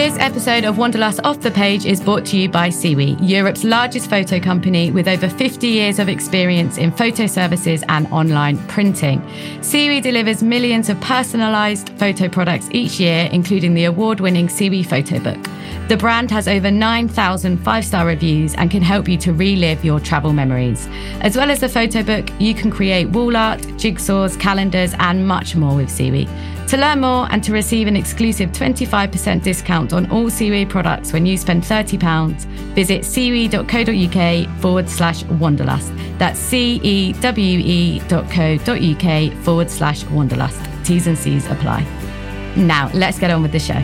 This episode of Wanderlust Off the Page is brought to you by CEWE, Europe's largest photo company with over 50 years of experience in photo services and online printing. CEWE delivers millions of personalised photo products each year, including the award winning CEWE Photo Book. The brand has over 9,000 five star reviews and can help you to relive your travel memories. As well as the photo book, you can create wall art, jigsaws, calendars, and much more with CEWE. To learn more and to receive an exclusive 25% discount on all CEWE products when you spend £30, visit cewe.co.uk forward slash wanderlust. That's C-E-W-E dot co dot UK forward slash wanderlust. T's and C's apply. Now, let's get on with the show.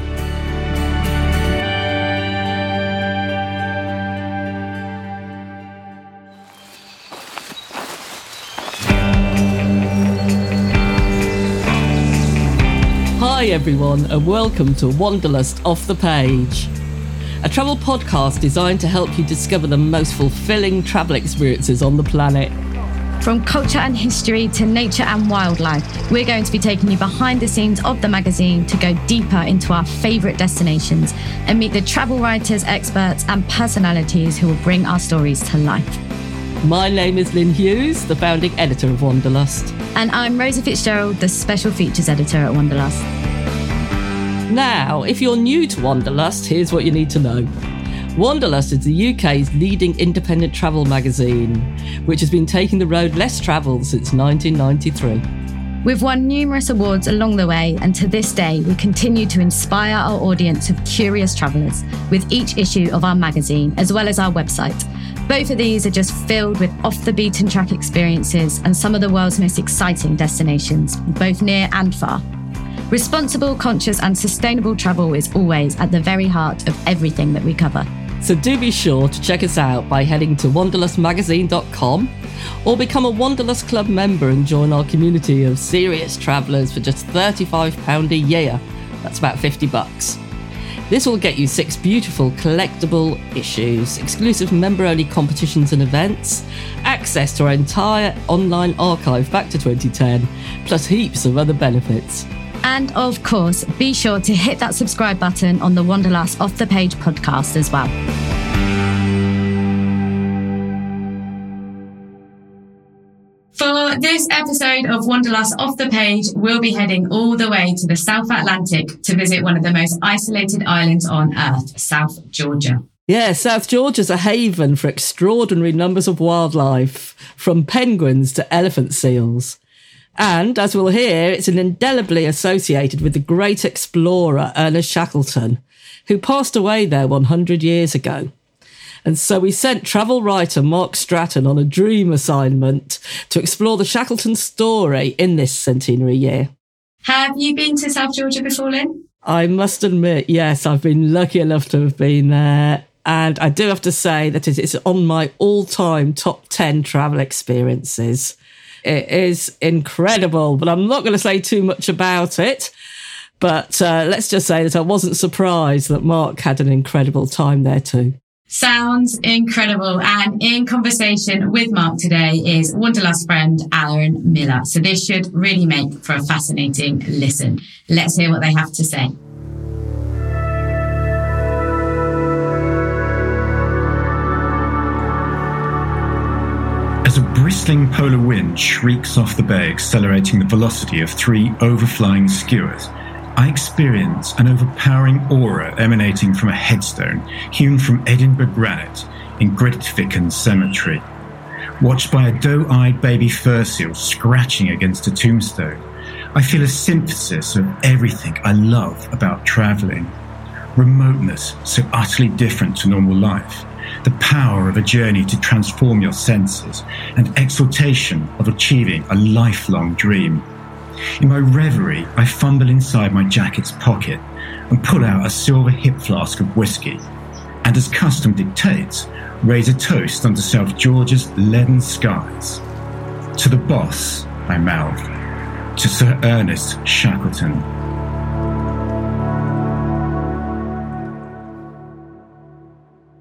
Everyone, and welcome to Wanderlust Off the Page, a travel podcast designed to help you discover the most fulfilling travel experiences on the planet. From culture and history to nature and wildlife, we're going to be taking you behind the scenes of the magazine to go deeper into our favourite destinations and meet the travel writers, experts, and personalities who will bring our stories to life. My name is Lyn Hughes, the founding editor of Wanderlust. And I'm Rosie Fitzgerald, the special features editor at Wanderlust. Now, if you're new to Wanderlust, here's what you need to know. Wanderlust is the UK's leading independent travel magazine, which has been taking the road less travelled since 1993. We've won numerous awards along the way, and to this day, we continue to inspire our audience of curious travellers with each issue of our magazine, as well as our website. Both of these are just filled with off the beaten track experiences and some of the world's most exciting destinations, both near and far. Responsible, conscious, and sustainable travel is always at the very heart of everything that we cover. So do be sure to check us out by heading to wanderlustmagazine.com or become a Wanderlust Club member and join our community of serious travellers for just £35 a year. That's about 50 bucks. This will get you six beautiful collectible issues, exclusive member only competitions and events, access to our entire online archive back to 2010, plus heaps of other benefits. And of course, be sure to hit that subscribe button on the Wanderlust Off the Page podcast as well. For this episode of Wanderlust Off the Page, we'll be heading all the way to the South Atlantic to visit one of the most isolated islands on Earth, South Georgia. Yeah, South Georgia's a haven for extraordinary numbers of wildlife, from penguins to elephant seals. And as we'll hear, it's an indelibly associated with the great explorer Ernest Shackleton, who passed away there 100 years ago. And so we sent travel writer Mark Stratton on a dream assignment to explore the Shackleton story in this centenary year. Have you been to South Georgia before, Lyn? I must admit, yes, I've been lucky enough to have been there. And I do have to say that it is on my all time top 10 travel experiences. It is incredible, but I'm not going to say too much about it. But uh, let's just say that I wasn't surprised that Mark had an incredible time there too. Sounds incredible. And in conversation with Mark today is Wanderlust friend Aaron Miller. So this should really make for a fascinating listen. Let's hear what they have to say. Bristling polar wind shrieks off the bay, accelerating the velocity of three overflying skuas, I experience an overpowering aura emanating from a headstone hewn from Edinburgh granite in Grytviken Cemetery. Watched by a doe eyed baby fur seal scratching against a tombstone, I feel a synthesis of everything I love about travelling. Remoteness so utterly different to normal life, the power of a journey to transform your senses, and exaltation of achieving a lifelong dream. In my reverie, I fumble inside my jacket's pocket and pull out a silver hip flask of whiskey, and as custom dictates, raise a toast under South Georgia's leaden skies. To the boss, I mouth, to Sir Ernest Shackleton.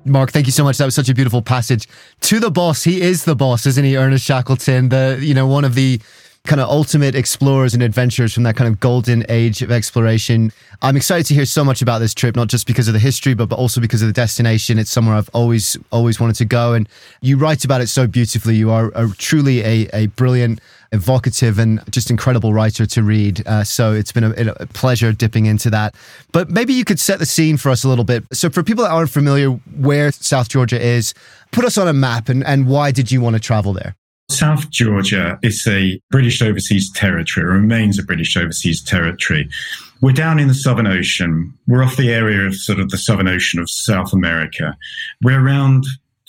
Mark, thank you so much. That was such a beautiful passage. To the boss, he is the boss, isn't he? Ernest Shackleton, the you know one of the kind of ultimate explorers and adventurers from that kind of golden age of exploration. I'm excited to hear so much about this trip, not just because of the history, but, but also because of the destination. It's somewhere I've always, always wanted to go. And you write about it so beautifully. You are truly a, a brilliant, evocative, and just incredible writer to read. Uh, so it's been a, a pleasure dipping into that. But maybe you could set the scene for us a little bit. So for people that aren't familiar where South Georgia is, put us on a map and, and why did you want to travel there? South Georgia is a British overseas territory, remains a British overseas territory. We're down in the Southern Ocean. We're off the area of sort of the Southern Ocean of South America. We're around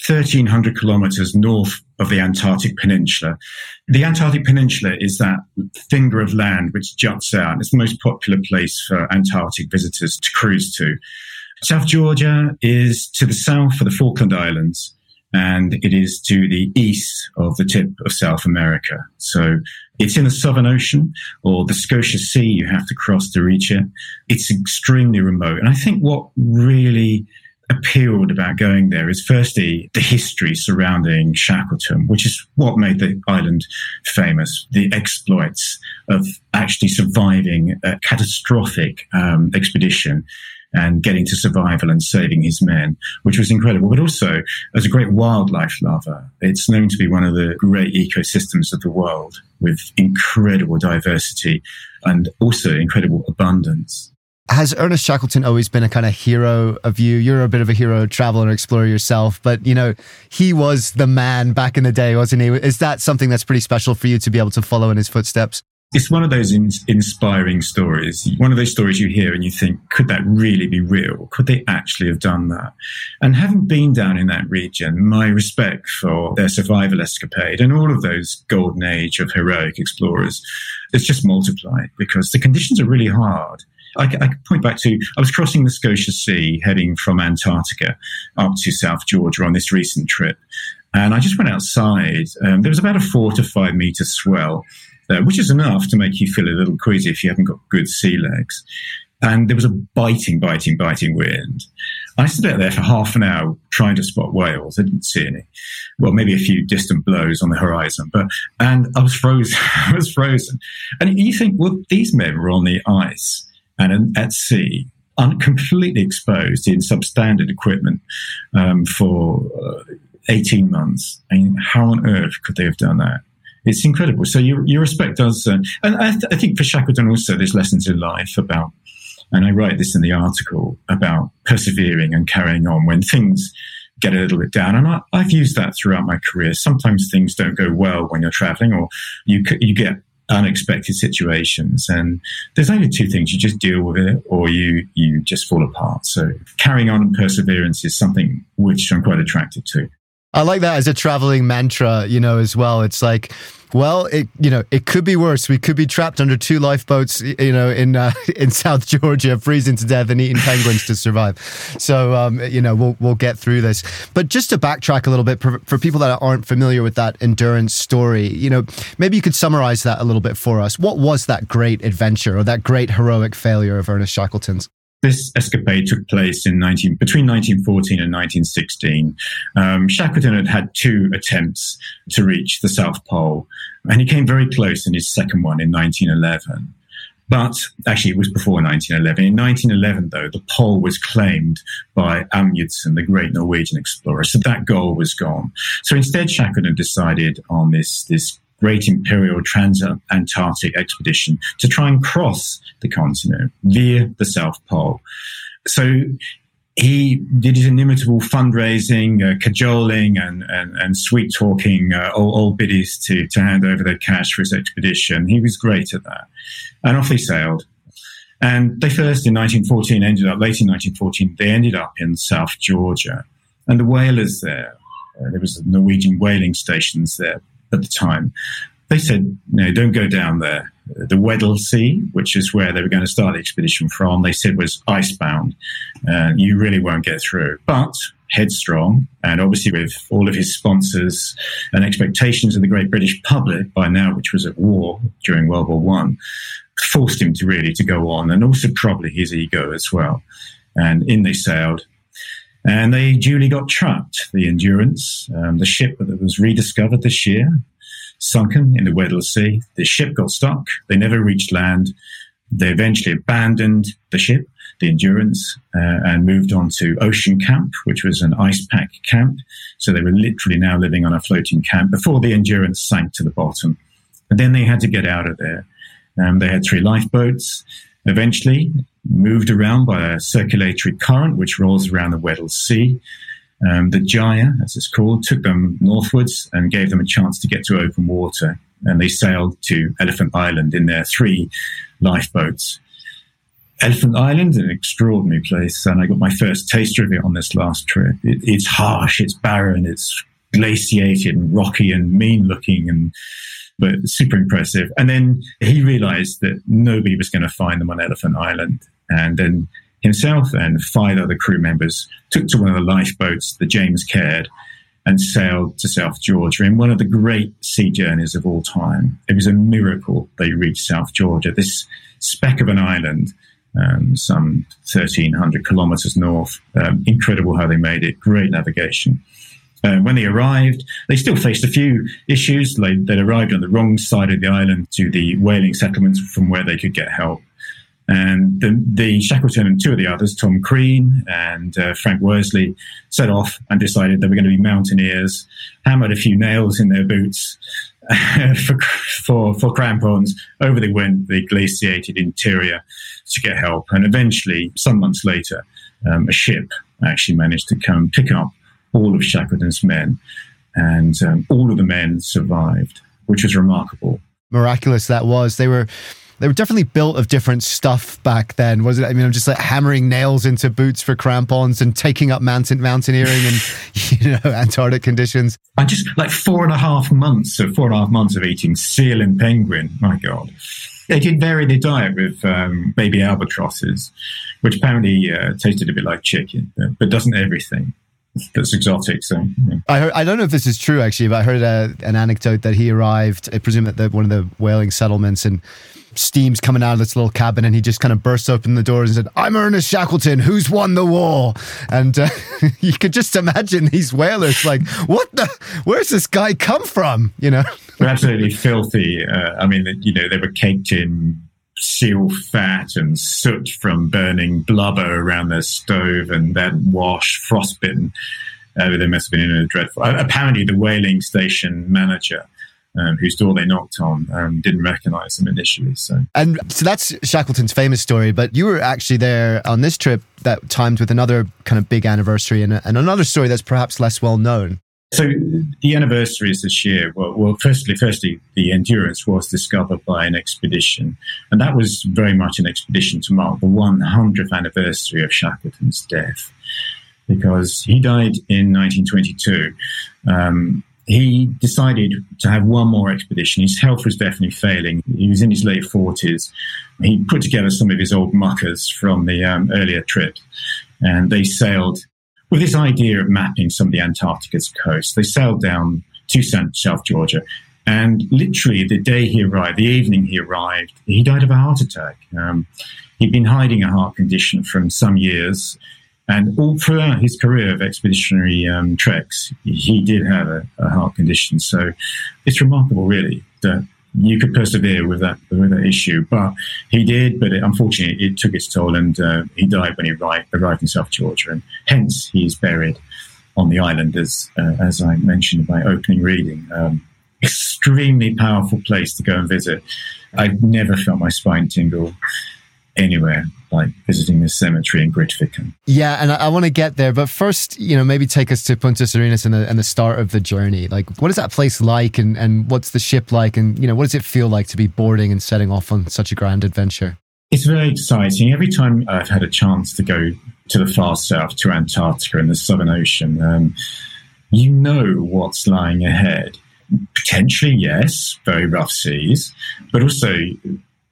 1,300 kilometers north of the Antarctic Peninsula. The Antarctic Peninsula is that finger of land which juts out. It's the most popular place for Antarctic visitors to cruise to. South Georgia is to the south of the Falkland Islands and it is to the east of the tip of South America. So it's in the Southern Ocean or the Scotia Sea. You have to cross to reach it. It's extremely remote. And I think what really appealed about going there is firstly the history surrounding Shackleton, which is what made the island famous. The exploits of actually surviving a catastrophic um, expedition and getting to survival and saving his men, which was incredible. But also, as a great wildlife lover, it's known to be one of the great ecosystems of the world with incredible diversity and also incredible abundance. Has Ernest Shackleton always been a kind of hero of you? You're a bit of a hero, traveler, and explorer yourself, but you know, he was the man back in the day, wasn't he? Is that something that's pretty special for you to be able to follow in his footsteps? It's one of those in, inspiring stories. One of those stories you hear and you think, could that really be real? Could they actually have done that? And having been down in that region, my respect for their survival escapade and all of those golden age of heroic explorers is just multiplied because the conditions are really hard. I, I point back to I was crossing the Scotia Sea heading from Antarctica up to South Georgia on this recent trip. And I just went outside. Um, there was about a four to five meter swell uh, which is enough to make you feel a little queasy if you haven't got good sea legs. And there was a biting, biting, biting wind. I stood out there for half an hour trying to spot whales. I didn't see any. Well, maybe a few distant blows on the horizon, but, and I was frozen. I was frozen. And you think, well, these men were on the ice and at sea, un- completely exposed in substandard equipment um, for uh, 18 months. I mean, how on earth could they have done that? It's incredible. So you, respect us. Uh, and I, th- I, think for Shackleton also, there's lessons in life about, and I write this in the article, about persevering and carrying on when things get a little bit down. And I, have used that throughout my career. Sometimes things don't go well when you're traveling or you, you get unexpected situations. And there's only two things. You just deal with it or you, you just fall apart. So carrying on and perseverance is something which I'm quite attracted to. I like that as a traveling mantra, you know, as well. It's like, well, it you know, it could be worse. We could be trapped under two lifeboats, you know, in uh, in South Georgia, freezing to death and eating penguins to survive. So, um, you know, we'll we'll get through this. But just to backtrack a little bit for, for people that aren't familiar with that endurance story, you know, maybe you could summarize that a little bit for us. What was that great adventure or that great heroic failure of Ernest Shackleton's? This escapade took place in 19, between 1914 and 1916. Um, Shackleton had had two attempts to reach the South Pole, and he came very close in his second one in 1911. But actually, it was before 1911. In 1911, though, the pole was claimed by Amundsen, the great Norwegian explorer. So that goal was gone. So instead, Shackleton decided on this, this great imperial trans-Antarctic expedition to try and cross the continent via the South Pole. So he did his inimitable fundraising, uh, cajoling, and, and, and sweet talking uh, old, biddies to, to hand over their cash for his expedition. He was great at that. And off he sailed. And they first in 1914 ended up, late in 1914, they ended up in South Georgia. And the whalers there, uh, there was Norwegian whaling stations there at the time. They said, no, don't go down there. The Weddell Sea, which is where they were going to start the expedition from, they said was icebound. Uh, you really won't get through. But headstrong, and obviously with all of his sponsors and expectations of the great British public by now, which was at war during World War One, forced him to really to go on, and also probably his ego as well. And in they sailed, and they duly got trapped. The Endurance, um, the ship that was rediscovered this year, sunken in the Weddell Sea. The ship got stuck. They never reached land. They eventually abandoned the ship, the Endurance, uh, and moved on to Ocean Camp, which was an ice pack camp. So they were literally now living on a floating camp before the Endurance sank to the bottom. And then they had to get out of there. Um, they had three lifeboats. Eventually, moved around by a circulatory current which rolls around the Weddell Sea. Um, the Gyre, as it's called, took them northwards and gave them a chance to get to open water. And they sailed to Elephant Island in their three lifeboats. Elephant Island, is an extraordinary place, and I got my first taster of it on this last trip. It, it's harsh, it's barren, it's glaciated and rocky and mean looking and but super impressive. And then he realized that nobody was going to find them on Elephant Island. And then himself and five other crew members took to one of the lifeboats, the James Caird, and sailed to South Georgia in one of the great sea journeys of all time. It was a miracle they reached South Georgia, this speck of an island, um, some 1,300 kilometers north. Um, incredible how they made it. Great navigation. Uh, when they arrived, they still faced a few issues. They, would arrived on the wrong side of the island to the whaling settlements from where they could get help. And the, the Shackleton and two of the others, Tom Crean and uh, Frank Worsley, set off and decided they were going to be mountaineers, hammered a few nails in their boots for, for, for crampons. Over they went, the glaciated interior to get help. And eventually, some months later, um, a ship actually managed to come pick up all of Shackleton's men, and um, all of the men survived, which was remarkable. Miraculous that was. They were they were definitely built of different stuff back then, was it? I mean, I'm just like hammering nails into boots for crampons and taking up mountain mountaineering and you know Antarctic conditions. And just like four and a half months of four and a half months of eating seal and penguin. My God, they did vary their diet with um, baby albatrosses, which apparently uh, tasted a bit like chicken, but doesn't everything that's exotic. So yeah. I I don't know if this is true actually, but I heard a, an anecdote that he arrived. I presume at the, one of the whaling settlements and steam's coming out of this little cabin, and he just kind of bursts open the doors and said, "I'm Ernest Shackleton. Who's won the war?" And uh, you could just imagine these whalers like, "What the? Where's this guy come from?" You know, they're absolutely filthy. Uh, I mean, you know, they were caked in seal fat and soot from burning blubber around their stove and then wash frostbitten. Uh, they must have been in a dreadful. Uh, apparently, the whaling station manager. Um, whose door they knocked on um, didn't recognize them initially. So, and so that's Shackleton's famous story. But you were actually there on this trip that timed with another kind of big anniversary and, and another story that's perhaps less well known. So the anniversaries this year, well, well, firstly, firstly, the Endurance was discovered by an expedition, and that was very much an expedition to mark the 100th anniversary of Shackleton's death, because he died in 1922. Um, he decided to have one more expedition. His health was definitely failing. He was in his late 40s. He put together some of his old muckers from the um, earlier trip, and they sailed with this idea of mapping some of the Antarctica's coast, they sailed down to South Georgia. And literally, the day he arrived, the evening he arrived, he died of a heart attack. Um, he'd been hiding a heart condition from some years. And all throughout his career of expeditionary um, treks, he did have a, a, heart condition. So it's remarkable, really, that you could persevere with that with that issue. But he did, but it, unfortunately, it took its toll, and uh, he died when he arrived, arrived in South Georgia, and hence he is buried on the island, as uh, as I mentioned in my opening reading. Um, extremely powerful place to go and visit. I've never felt my spine tingle anywhere like visiting the cemetery in Grytviken. Yeah, and I, I want to get there, but first, you know, maybe take us to Punta Arenas and the, and the start of the journey. Like, what is that place like, and, and what's the ship like, and you know, what does it feel like to be boarding and setting off on such a grand adventure? It's very exciting. Every time I've had a chance to go to the far south, to Antarctica and the Southern Ocean, um, you know what's lying ahead. Potentially, yes, very rough seas, but also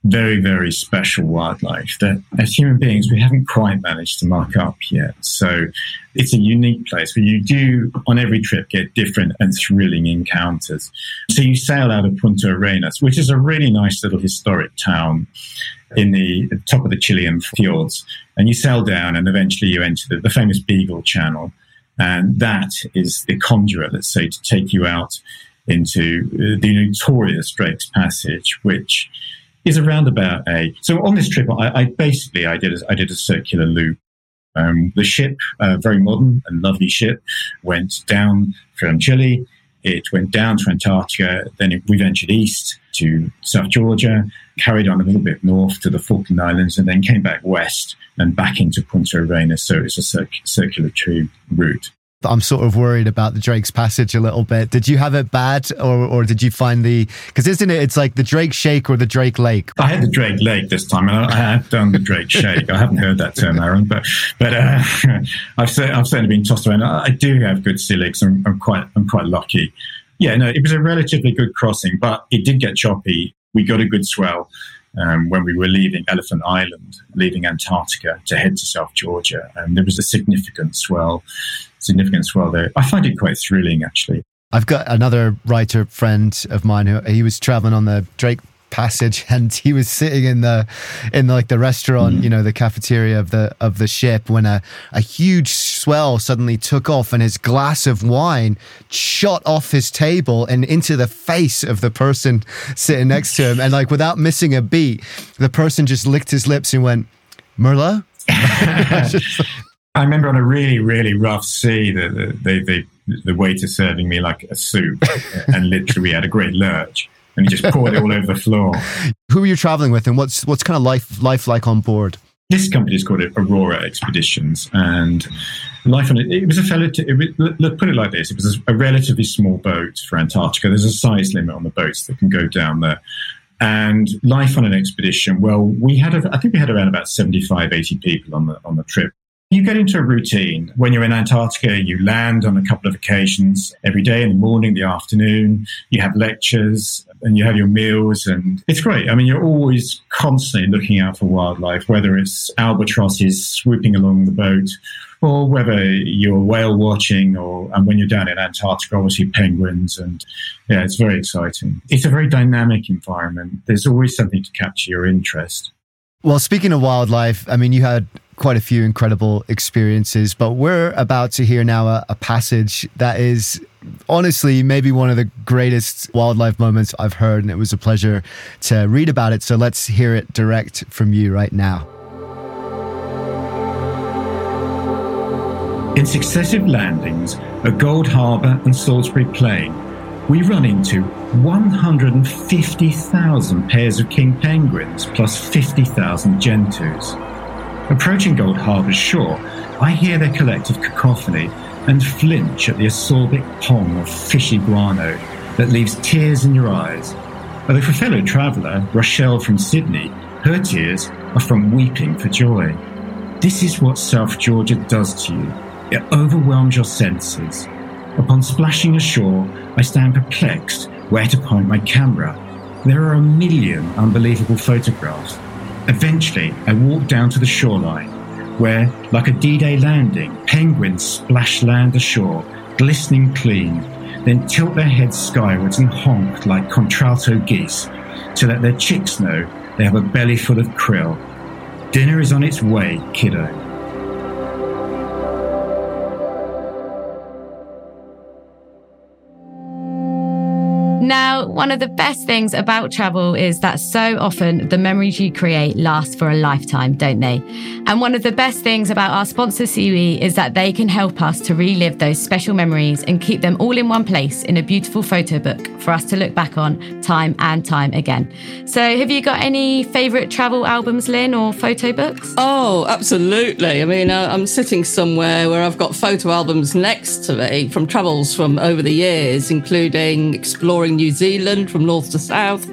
very, very special wildlife that as human beings we haven't quite managed to mark up yet. So it's a unique place where you do on every trip get different and thrilling encounters. So you sail out of Punta Arenas, which is a really nice little historic town in the top of the Chilean fjords, and you sail down and eventually you enter the, the famous Beagle Channel. And that is the conduit, let's say, to take you out into uh, the notorious Drake's Passage, which is around about a. So on this trip, I, I basically I did a, I did a circular loop. Um, the ship, a very modern and lovely ship, went down from Chile. It went down to Antarctica. Then it, we ventured east to South Georgia, carried on a little bit north to the Falkland Islands, and then came back west and back into Punta Arenas. So it's a circ- circular route. I'm sort of worried about the Drake's Passage a little bit. Did you have it bad, or or did you find the? Because isn't it? It's like the Drake Shake or the Drake Lake. I had the Drake Lake this time, and I have done the Drake Shake. I haven't heard that term, Aaron, but but uh, I've I've certainly been tossed around. I do have good legs. I'm, I'm quite I'm quite lucky. Yeah, no, it was a relatively good crossing, but it did get choppy. We got a good swell. Um, when we were leaving Elephant Island, leaving Antarctica to head to South Georgia, and there was a significant swell significant swell there. I find it quite thrilling, actually. I've got another writer friend of mine who he was traveling on the Drake passage and he was sitting in the in like the restaurant you know the cafeteria of the of the ship when a, a huge swell suddenly took off and his glass of wine shot off his table and into the face of the person sitting next to him and like without missing a beat the person just licked his lips and went merlot I remember on a really, really rough sea, the, the, the, the waiter serving me like a soup, and literally we had a great lurch, and he just poured it all over the floor. Who are you traveling with, and what's what's kind of life life like on board? This company is called Aurora Expeditions, and life on it. It was a fellow. To, it, let, put it like this: it was a, a relatively small boat for Antarctica. There's a size limit on the boats that can go down there. And life on an expedition, well, we had, a, I think we had around about 75, 80 people on the, on the trip. You get into a routine. When you're in Antarctica, you land on a couple of occasions every day in the morning, the afternoon. You have lectures and you have your meals, and it's great. I mean, you're always constantly looking out for wildlife, whether it's albatrosses swooping along the boat or whether you're whale watching or and when you're down in Antarctica, obviously penguins and yeah, it's very exciting. It's a very dynamic environment. There's always something to capture your interest. Well, speaking of wildlife, I mean, you had quite a few incredible experiences, but we're about to hear now a, a, passage that is honestly maybe one of the greatest wildlife moments I've heard, and it was a pleasure to read about it. So let's hear it direct from you right now. In successive landings at Gold Harbour and Salisbury Plain, we run into 150,000 pairs of king penguins plus 50,000 gentoos. Approaching Gold Harbour's shore, I hear their collective cacophony and flinch at the acerbic pong of fishy guano that leaves tears in your eyes. Although for fellow traveller, Rochelle from Sydney, her tears are from weeping for joy. This is what South Georgia does to you. It overwhelms your senses. Upon splashing ashore, I stand perplexed where to point my camera. There are a million unbelievable photographs Eventually, I walked down to the shoreline, where, like a D Day landing, penguins splash land ashore, glistening clean, then tilt their heads skywards and honk like contralto geese to let their chicks know they have a belly full of krill. Dinner is on its way, kiddo. Now, one of the best things about travel is that so often the memories you create last for a lifetime, don't they? And one of the best things about our sponsor, CEWE, is that they can help us to relive those special memories and keep them all in one place in a beautiful photo book for us to look back on time and time again. So, have you got any favourite travel albums, Lyn, or photo books? Oh, absolutely. I mean, I'm sitting somewhere where I've got photo albums next to me from travels from over the years, including exploring New Zealand from north to south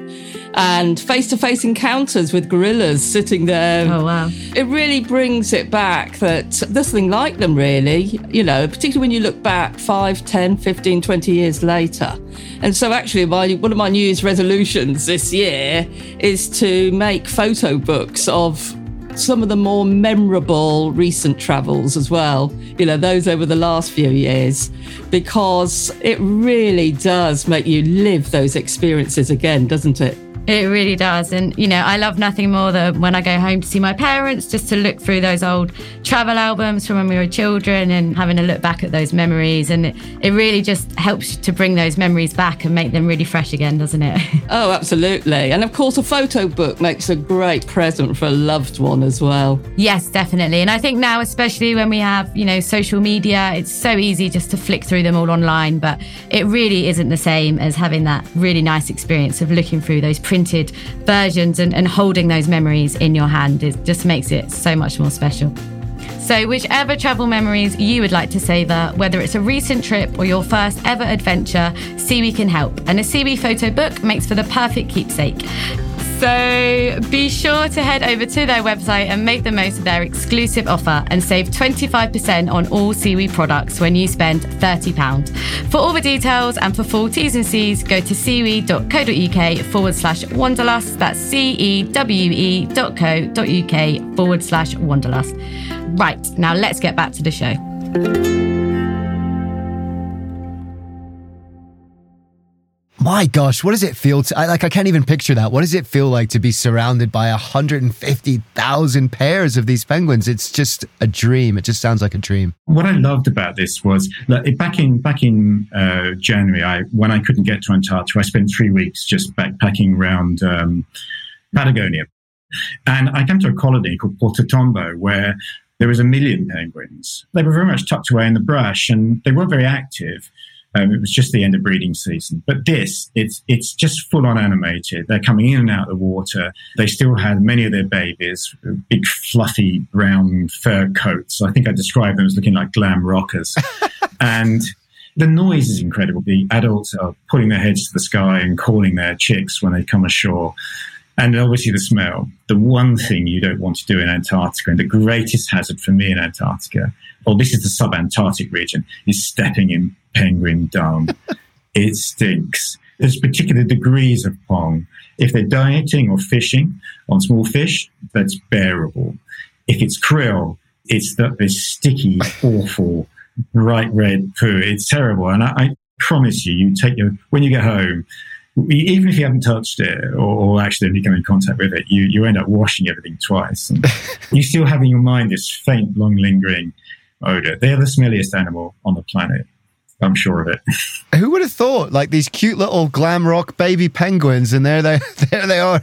and face to face encounters with gorillas sitting there. Oh, wow. It really brings it back that there's nothing like them, really, you know, particularly when you look back 5, 10, 15, 20 years later. And so, actually, my, one of my New Year's resolutions this year is to make photo books of some of the more memorable recent travels as well, you know, those over the last few years, because it really does make you live those experiences again, doesn't it? It really does. And, you know, I love nothing more than when I go home to see my parents, just to look through those old travel albums from when we were children and having a look back at those memories. And it, it really just helps to bring those memories back and make them really fresh again, doesn't it? Oh, absolutely. And of course, a photo book makes a great present for a loved one as well. Yes, definitely. And I think now, especially when we have, you know, social media, it's so easy just to flick through them all online. But it really isn't the same as having that really nice experience of looking through those printed versions and, and holding those memories in your hand. It just makes it so much more special. So, whichever travel memories you would like to savour, whether it's a recent trip or your first ever adventure, CEWE can help. And a CEWE photo book makes for the perfect keepsake. So be sure to head over to their website and make the most of their exclusive offer and save 25% on all CEWE products when you spend £30. For all the details and for full T's and C's, go to cewe.co.uk forward slash wanderlust. That's C E W E dot co dot UK forward slash wanderlust. Right, now let's get back to the show. My gosh, what does it feel to I, like? I can't even picture that. What does it feel like to be surrounded by 150,000 pairs of these penguins? It's just a dream. It just sounds like a dream. What I loved about this was that back in back in uh, January, I when I couldn't get to Antarctica, I spent three weeks just backpacking around um, Patagonia, and I came to a colony called Punta Tombo where there was a million penguins. They were very much tucked away in the brush, and they weren't very active. Um, it was just the end of breeding season. But this, it's it's just full on animated. They're coming in and out of the water. They still had many of their babies, big fluffy brown fur coats. I think I described them as looking like glam rockers. and the noise is incredible. The adults are putting their heads to the sky and calling their chicks when they come ashore. And obviously the smell. The one thing you don't want to do in Antarctica, and the greatest hazard for me in Antarctica, or this is the subantarctic region, is stepping in penguin dung. it stinks. There's particular degrees of pong. If they're dieting or fishing on small fish, that's bearable. If it's krill, it's that this sticky, awful, bright red poo. It's terrible. And I, I promise you, you take your when you get home, even if you haven't touched it or, or, accidentally come in contact with it, you, you end up washing everything twice. And you still have in your mind this faint, long lingering odor. They are the smelliest animal on the planet. I'm sure of it. Who would have thought? Like these cute little glam rock baby penguins, and there they there they are,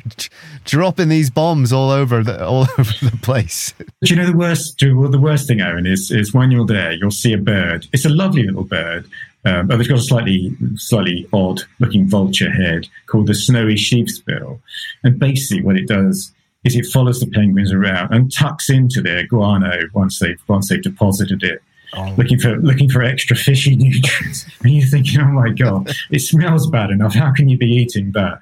dropping these bombs all over the all over the place. Do you know the worst? Do, Well, the worst thing, Owen, is is when you're there, you'll see a bird. It's a lovely little bird, um, but it's got a slightly slightly odd looking vulture head called the snowy sheathbill, and basically what it does is it follows the penguins around and tucks into their guano once they've once they've deposited it Oh. looking for looking for extra fishy nutrients, and you're thinking, "Oh my god, it smells bad enough. How can you be eating that?"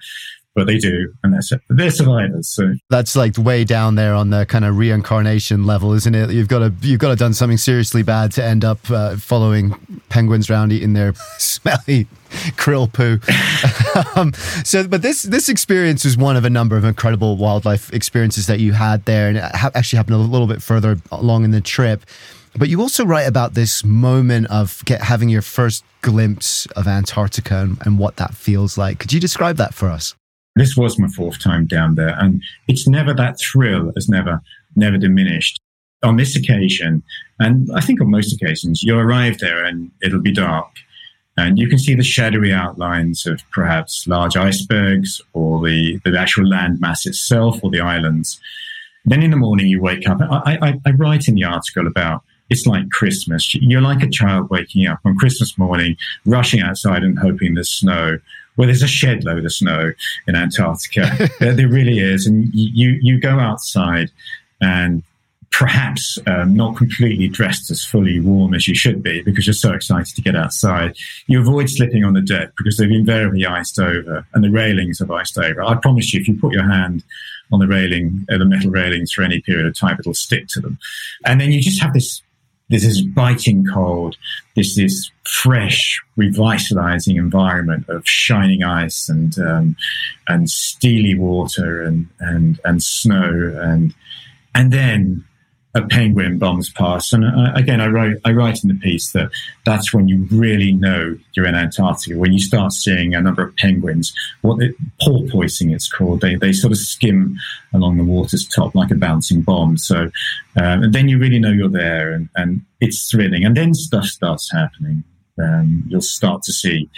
But they do, and they're, they're survivors. So that's like way down there on the kind of reincarnation level, isn't it? You've got to you've got to done something seriously bad to end up uh, following penguins around eating their smelly krill poo. um, so, but this this experience was one of a number of incredible wildlife experiences that you had there, and it actually happened a little bit further along in the trip. But you also write about this moment of get, having your first glimpse of Antarctica and, and what that feels like. Could you describe that for us? This was my fourth time down there, and it's never that thrill has never never diminished. On this occasion, and I think on most occasions, you arrive there and it'll be dark, and you can see the shadowy outlines of perhaps large icebergs or the, the actual land mass itself or the islands. Then in the morning, you wake up. I, I, I write in the article about it's like Christmas. You're like a child waking up on Christmas morning, rushing outside and hoping there's snow. Well, there's a shed load of snow in Antarctica. there, there, really is. And you, you go outside and perhaps um, not completely dressed as fully warm as you should be because you're so excited to get outside. You avoid slipping on the deck because they've invariably iced over and the railings have iced over. I promise you, if you put your hand on the railing, uh, the metal railings for any period of time, it'll stick to them. And then you just have this there's is biting cold, this this fresh, revitalizing environment of shining ice and um, and steely water and and and snow and and then a penguin bombs past. And uh, again, I write, I write in the piece that that's when you really know you're in Antarctica, when you start seeing a number of penguins, what it, porpoising it's called. They, they sort of skim along the water's top like a bouncing bomb. So, um, and then you really know you're there and, and it's thrilling. And then stuff starts happening. Um, you'll start to see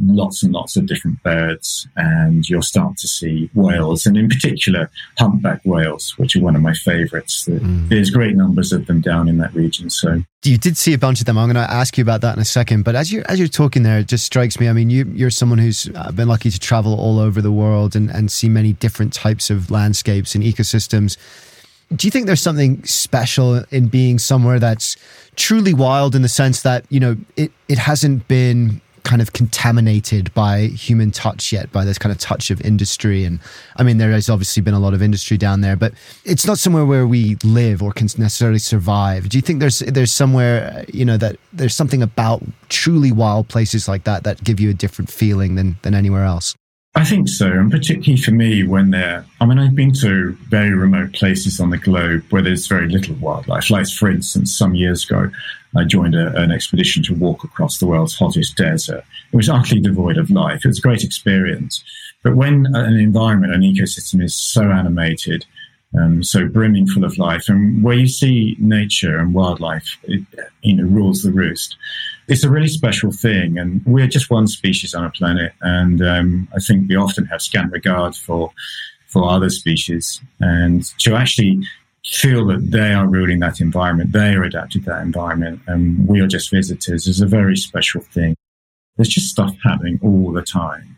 lots and lots of different birds, and you'll start to see whales, and in particular, humpback whales, which are one of my favorites. Mm. There's great numbers of them down in that region. So you did see a bunch of them. I'm going to ask you about that in a second. But as you as you're talking there, it just strikes me. I mean, you you're someone who's uh, been lucky to travel all over the world and and see many different types of landscapes and ecosystems. Do you think there's something special in being somewhere that's truly wild in the sense that you know it it hasn't been kind of contaminated by human touch yet, by this kind of touch of industry. And I mean, there has obviously been a lot of industry down there, but it's not somewhere where we live or can necessarily survive. Do you think there's there's somewhere you know that there's something about truly wild places like that that give you a different feeling than than anywhere else? I think so, and particularly for me when they're. I mean, I've been to very remote places on the globe where there's very little wildlife. Like, for instance, some years ago, I joined a, an expedition to walk across the world's hottest desert. It was utterly devoid of life. It was a great experience. But when an environment, an ecosystem is so animated, um, so brimming full of life, and where you see nature and wildlife, it, you know, rules the roost it's a really special thing. And we're just one species on a planet. And um, I think we often have scant regard for, for other species. And to actually feel that they are ruling that environment, they are adapted to that environment, and we are just visitors is a very special thing. There's just stuff happening all the time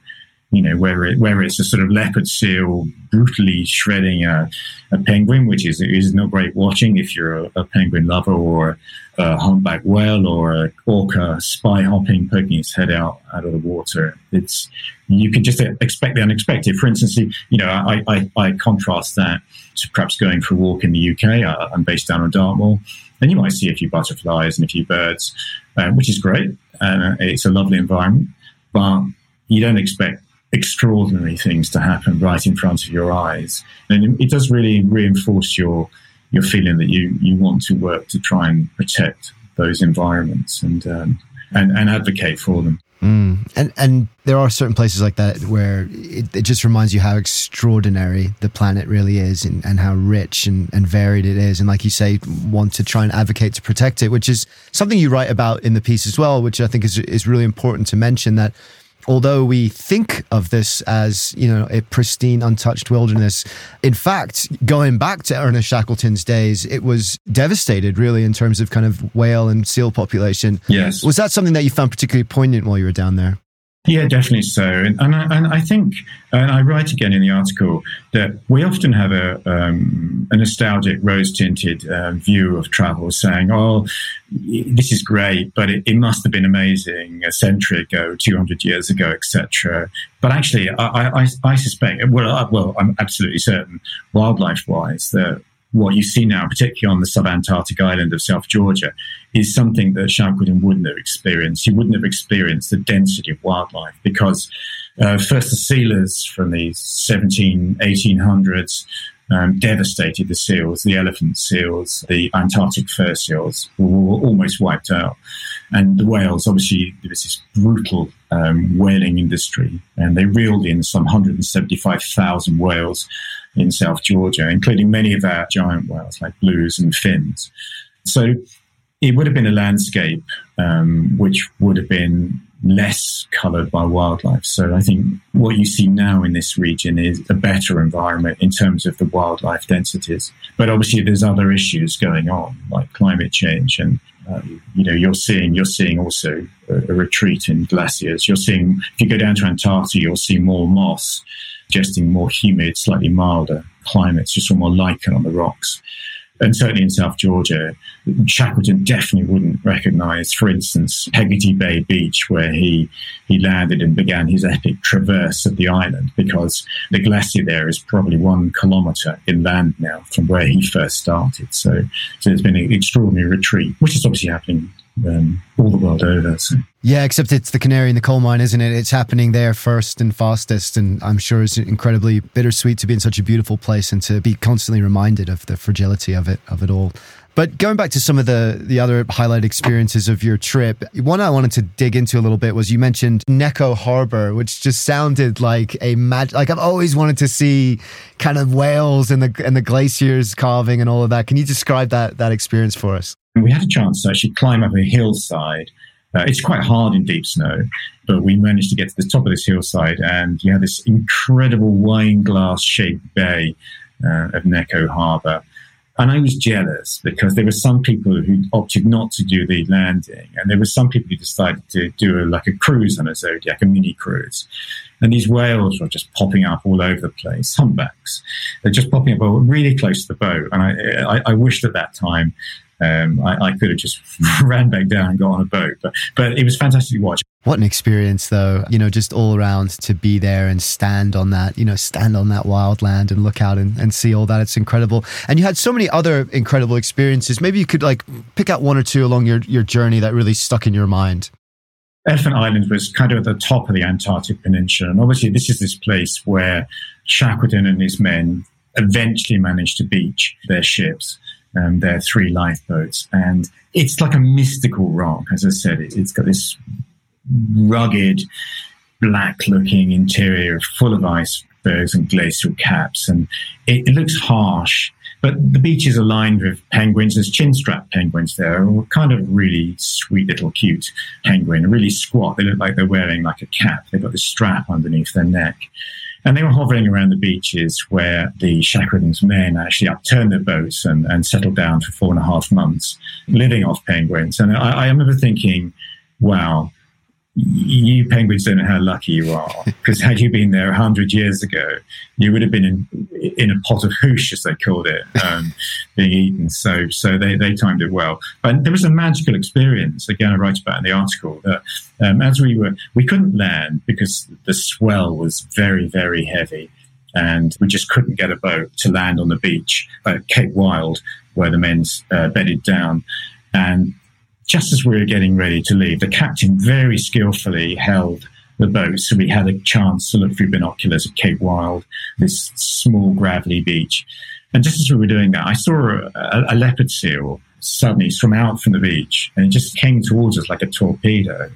you know, where it, where it's a sort of leopard seal brutally shredding a, a penguin, which is is not great watching if you're a, a penguin lover, or a humpback whale, or a orca spy hopping, poking its head out out of the water. It's you can just expect the unexpected. For instance, you know, I, I, I contrast that to perhaps going for a walk in the UK. I, am based down on Dartmoor, and you might see a few butterflies and a few birds, uh, which is great. Uh, it's a lovely environment, but you don't expect extraordinary things to happen right in front of your eyes. And it does really reinforce your your feeling that you you want to work to try and protect those environments and um, and, and advocate for them. Mm. And and there are certain places like that where it, it, just reminds you how extraordinary the planet really is and, and how rich and, and varied it is. And like you say, want to try and advocate to protect it, which is something you write about in the piece as well, which I think is is really important to mention that although we think of this as you know a pristine untouched wilderness in fact going back to ernest shackleton's days it was devastated really in terms of kind of whale and seal population. Yes. Was that something that you found particularly poignant while you were down there yeah, definitely so. And, and, I, and I think, and I write again in the article, that we often have a, um, a nostalgic, rose tinted uh, view of travel, saying, oh, this is great, but it, it, must have been amazing a century ago, 200 years ago, etc. But actually, I, I, I suspect, well, I, well, I'm absolutely certain, wildlife wise, that what you see now, particularly on the subantarctic island of South Georgia, is something that Shackleton wouldn't have experienced. He wouldn't have experienced the density of wildlife because uh, first the sealers from the 17, 1800s um, devastated the seals, the elephant seals, the Antarctic fur seals were, were almost wiped out. And the whales, obviously, there was this brutal um, whaling industry, and they reeled in some 175,000 whales in South Georgia, including many of our giant whales like blues and fins. So it would have been a landscape um, which would have been less coloured by wildlife. So I think what you see now in this region is a better environment in terms of the wildlife densities. But obviously, there's other issues going on like climate change, and uh, you know you're seeing you're seeing also a, a retreat in glaciers. You're seeing if you go down to Antarctica, you'll see more moss suggesting more humid, slightly milder climates, just more lichen on the rocks. And certainly in South Georgia, Shackleton definitely wouldn't recognize, for instance, Heggarty Bay Beach, where he, he landed and began his epic traverse of the island, because the glacier there is probably one kilometer inland now from where he first started. So, so there's been an extraordinary retreat, which is obviously happening um, all the world over. So. Yeah, except it's the canary in the coal mine, isn't it? It's happening there first and fastest, and I'm sure it's incredibly bittersweet to be in such a beautiful place and to be constantly reminded of the fragility of it of it all. But going back to some of the the other highlight experiences of your trip, one I wanted to dig into a little bit was you mentioned Neko Harbor, which just sounded like a mag. Like I've always wanted to see kind of whales and the and the glaciers carving and all of that. Can you describe that that experience for us? We had a chance to actually climb up a hillside. Uh, it's quite hard in deep snow, but we managed to get to the top of this hillside, and you have this incredible wine glass shaped bay uh, of Neko Harbor and I was jealous because there were some people who opted not to do the landing, and there were some people who decided to do a, like a cruise on a Zodiac, a mini cruise. And these whales were just popping up all over the place, humpbacks. They're just popping up really close to the boat. And I, I, I wished at that time um, I, I, could have just ran back down and got on a boat. But, but it was fantastic to watch. What an experience, though, you know, just all around to be there and stand on that, you know, stand on that wild land and look out and, and see all that. It's incredible. And you had so many other incredible experiences. Maybe you could like pick out one or two along your, your journey that really stuck in your mind. Elephant Island was kind of at the top of the Antarctic Peninsula. And obviously, this is this place where Shackleton and his men eventually managed to beach their ships um, their three lifeboats. And it's like a mystical rock. As I said, it, has got this rugged, black looking interior full of icebergs and glacial caps. And it, it looks harsh. But the beaches are lined with penguins. There's chinstrap penguins there, kind of really sweet little cute penguin, really squat. They look like they're wearing like a cap. They've got this strap underneath their neck. And they were hovering around the beaches where the Shackleton's men actually upturned their boats and, and settled down for four and a half months, living off penguins. And I, I remember thinking, wow, you penguins don't know how lucky you are because had you been there a hundred years ago, you would have been in in a pot of hoosh, as they called it, um, being eaten. So so they, they timed it well. But there was a magical experience. Again, I write about in the article that um, as we were we couldn't land because the swell was very very heavy, and we just couldn't get a boat to land on the beach at Cape Wild where the men's uh, bedded down. And just as we were getting ready to leave, the captain very skillfully held the boat so we had a chance to look through binoculars at Cape Wild, this small gravelly beach. And just as we were doing that, I saw a, a, leopard seal suddenly swim out from the beach and it just came towards us like a torpedo.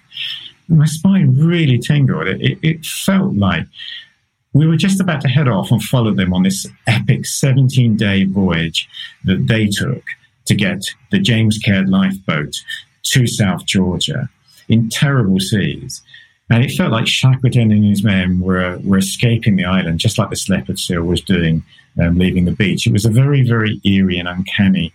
My spine really tingled. It, it, it felt like we were just about to head off and follow them on this epic 17 day voyage that they took to get the James Caird lifeboat to South Georgia in terrible seas. And it felt like Shackleton and his men were, were escaping the island, just like the leopard seal was doing, um, leaving the beach. It was a very, very eerie and uncanny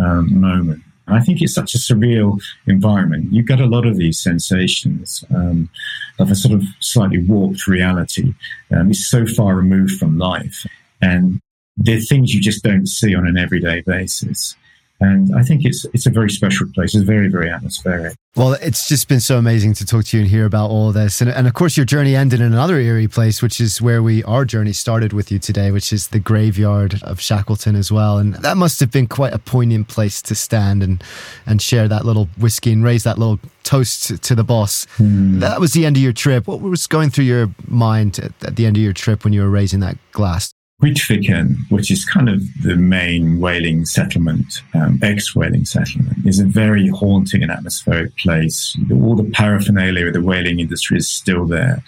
um, moment. I think it's such a surreal environment. You get a lot of these sensations um, of a sort of slightly warped reality. Um, it's so far removed from life. And they're things you just don't see on an everyday basis. And I think it's it's a very special place. It's very very atmospheric. Well, it's just been so amazing to talk to you and hear about all this. And, and of course, your journey ended in another eerie place, which is where we our journey started with you today, which is the graveyard of Shackleton as well. And that must have been quite a poignant place to stand and and share that little whiskey and raise that little toast to the boss. Mm. That was the end of your trip. What was going through your mind at, at the end of your trip when you were raising that glass? Grytviken, which is kind of the main whaling settlement, um, ex-whaling settlement, is a very haunting and atmospheric place. All the paraphernalia of the whaling industry is still there.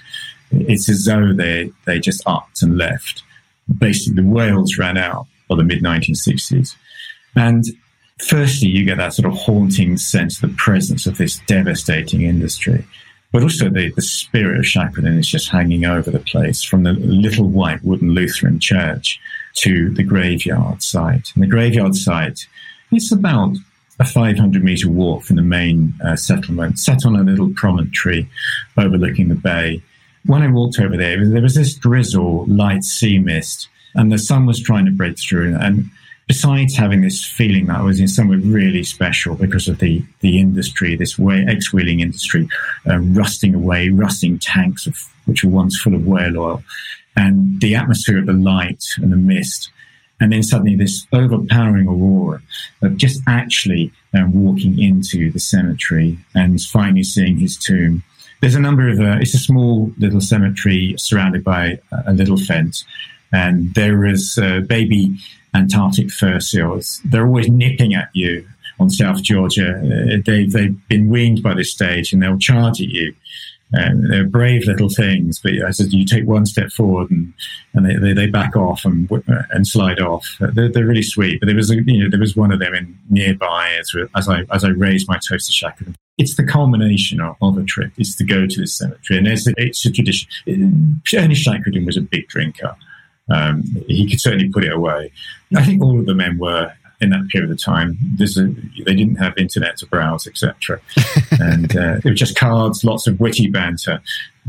It's as though they, they just upped and left. Basically, the whales ran out by the mid 1960s. And firstly, you get that sort of haunting sense of the presence of this devastating industry but also the, the spirit of Shackleton is just hanging over the place from the little white wooden Lutheran church to the graveyard site. And the graveyard site is about a 500 meter walk from the main uh, settlement, set on a little promontory overlooking the bay. When I walked over there, there was this drizzle, light sea mist, and the sun was trying to break through. And besides having this feeling that I was in somewhere really special because of the, the industry, this way, ex-whaling industry, uh, rusting away, rusting tanks of, which were once full of whale oil, and the atmosphere of the light and the mist, and then suddenly this overpowering aurora of just actually and walking into the cemetery and finally seeing his tomb. There's a number of, uh, it's a small little cemetery surrounded by a little fence. And there is uh, baby Antarctic fur seals. They're always nipping at you on South Georgia. Uh, they, they've been weaned by this stage and they'll charge at you. And they're brave little things, but as you take one step forward and, and they, they, they back off and and slide off. They're, they're really sweet. But there was a, you know there was one of them in nearby as, as I as I raised my toaster shack. It's the culmination of, of a trip is to go to the cemetery, and it's, it's a tradition. Ernest Shackleton was a big drinker. Um, he could certainly put it away. I think all of the men were in that period of time. They didn't have internet to browse, etc. and uh, it was just cards, lots of witty banter,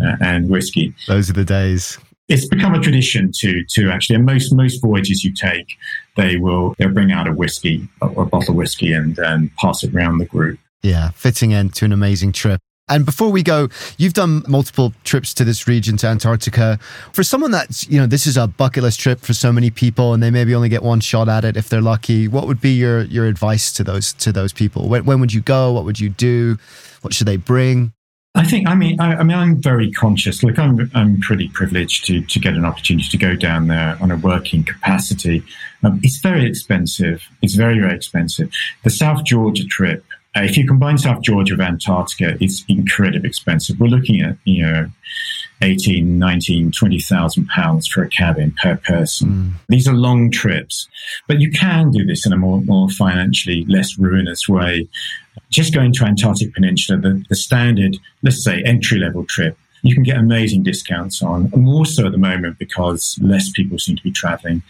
uh, and whiskey. Those are the days. It's become a tradition to to actually. And most most voyages you take, they will they'll bring out a whiskey, a, a bottle of whiskey, and and pass it around the group. Yeah, fitting end to an amazing trip. And before we go, you've done multiple trips to this region, to Antarctica. For someone that's, you know, this is a bucket list trip for so many people and they maybe only get one shot at it if they're lucky. What would be your, your advice to those, to those people? When, when would you go? What would you do? What should they bring? I think, I mean, I, I, mean, I'm very conscious. Look, I'm, I'm pretty privileged to, to get an opportunity to go down there on a working capacity. Um, it's very expensive. It's very, very expensive. The South Georgia trip uh, if you combine South Georgia with Antarctica, it's incredibly expensive. We're looking at, you know, 18, 19, 20,000 pounds for a cabin per person. Mm. These are long trips, but you can do this in a more, more financially less ruinous way. Just going to Antarctic Peninsula, the, the standard, let's say entry level trip, you can get amazing discounts on, more so at the moment because less people seem to be traveling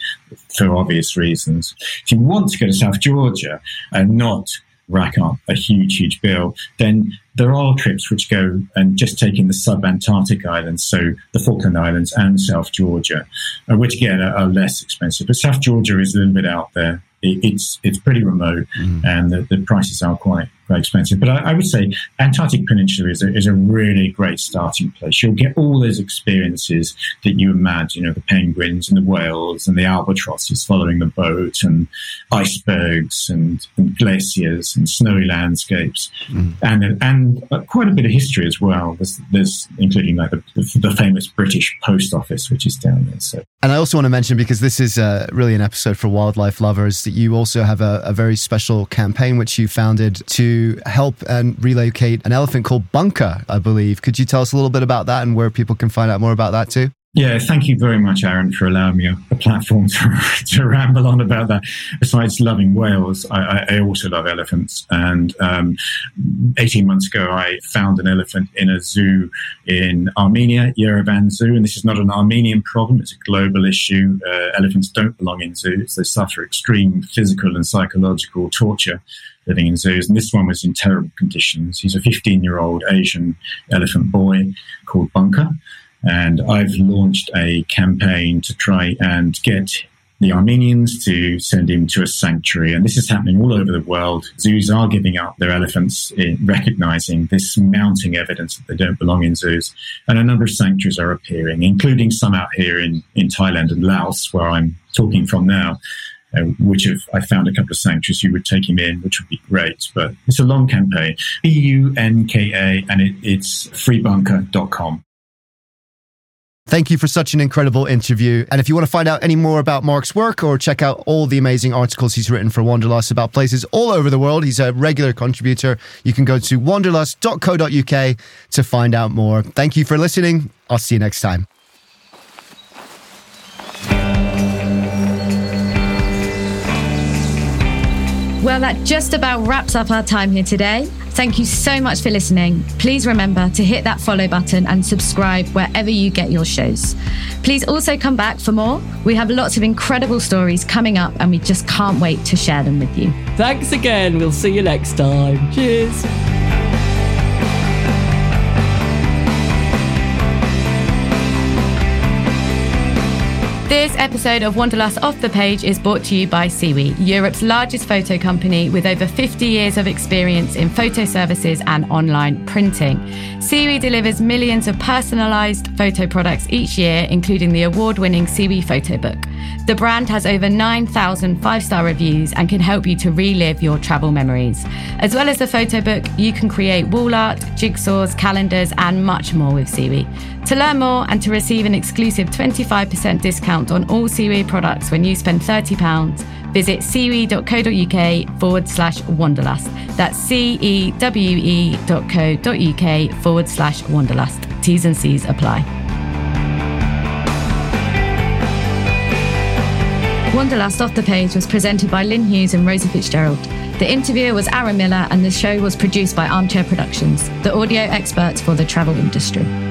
for obvious reasons. If you want to go to South Georgia and not rack up a huge, huge bill, then there are trips which go and just taking the sub-Antarctic islands, so the Falkland Islands and South Georgia, uh, which again are, are, less expensive. But South Georgia is a little bit out there. It, it's it's pretty remote, mm. and the, the prices are quite quite expensive. But I, I, would say Antarctic Peninsula is a, is a really great starting place. You'll get all those experiences that you imagine, you know, the penguins and the whales and the albatrosses following the boat and icebergs and, and glaciers and snowy landscapes mm. and and quite a bit of history as well. There's, there's including like the, the, the, famous British post office, which is down there. So. And I also want to mention because this is uh, really an episode for wildlife lovers that you also have a, a very special campaign which you founded to help and relocate an elephant called Bunker, I believe. Could you tell us a little bit about that and where people can find out more about that too? Yeah, thank you very much, Aaron, for allowing me a, platform to, to, ramble on about that. Besides loving whales, I, I also love elephants. And um, 18 months ago, I found an elephant in a zoo in Armenia, Yerevan Zoo. And this is not an Armenian problem, it's a global issue. Uh, elephants don't belong in zoos, they suffer extreme physical and psychological torture living in zoos. And this one was in terrible conditions. He's a 15 year old Asian elephant boy called Bunker. And I've launched a campaign to try and get the Armenians to send him to a sanctuary. And this is happening all over the world. Zoos are giving up their elephants, recognizing this mounting evidence that they don't belong in zoos. And a number of sanctuaries are appearing, including some out here in, in Thailand and Laos, where I'm talking from now. Uh, which if I found a couple of sanctuaries who would take him in, which would be great. But it's a long campaign. B U N K A, and it, it's freebunker.com. Thank you for such an incredible interview. And if you want to find out any more about Mark's work or check out all the amazing articles he's written for Wanderlust about places all over the world, he's a regular contributor. You can go to wanderlust.co.uk to find out more. Thank you for listening. I'll see you next time. Well, that just about wraps up our time here today. Thank you so much for listening. Please remember to hit that follow button and subscribe wherever you get your shows. Please also come back for more. We have lots of incredible stories coming up and we just can't wait to share them with you. Thanks again. We'll see you next time. Cheers. This episode of Wanderlust Off the Page is brought to you by CEWE, Europe's largest photo company with over 50 years of experience in photo services and online printing. CEWE delivers millions of personalized photo products each year, including the award winning CEWE Photo Book. The brand has over 9,000 five star reviews and can help you to relive your travel memories. As well as the photo book, you can create wall art, jigsaws, calendars, and much more with CEWE. To learn more and to receive an exclusive 25% discount on all CEWE products when you spend £30, visit cewe.co.uk forward slash wanderlust. That's C-E-W-E.co.uk forward slash wanderlust. T's and C's apply. Wanderlust Off the Page was presented by Lyn Hughes and Rosie Fitzgerald. The interviewer was Aaron Miller, and the show was produced by Armchair Productions, the audio experts for the travel industry.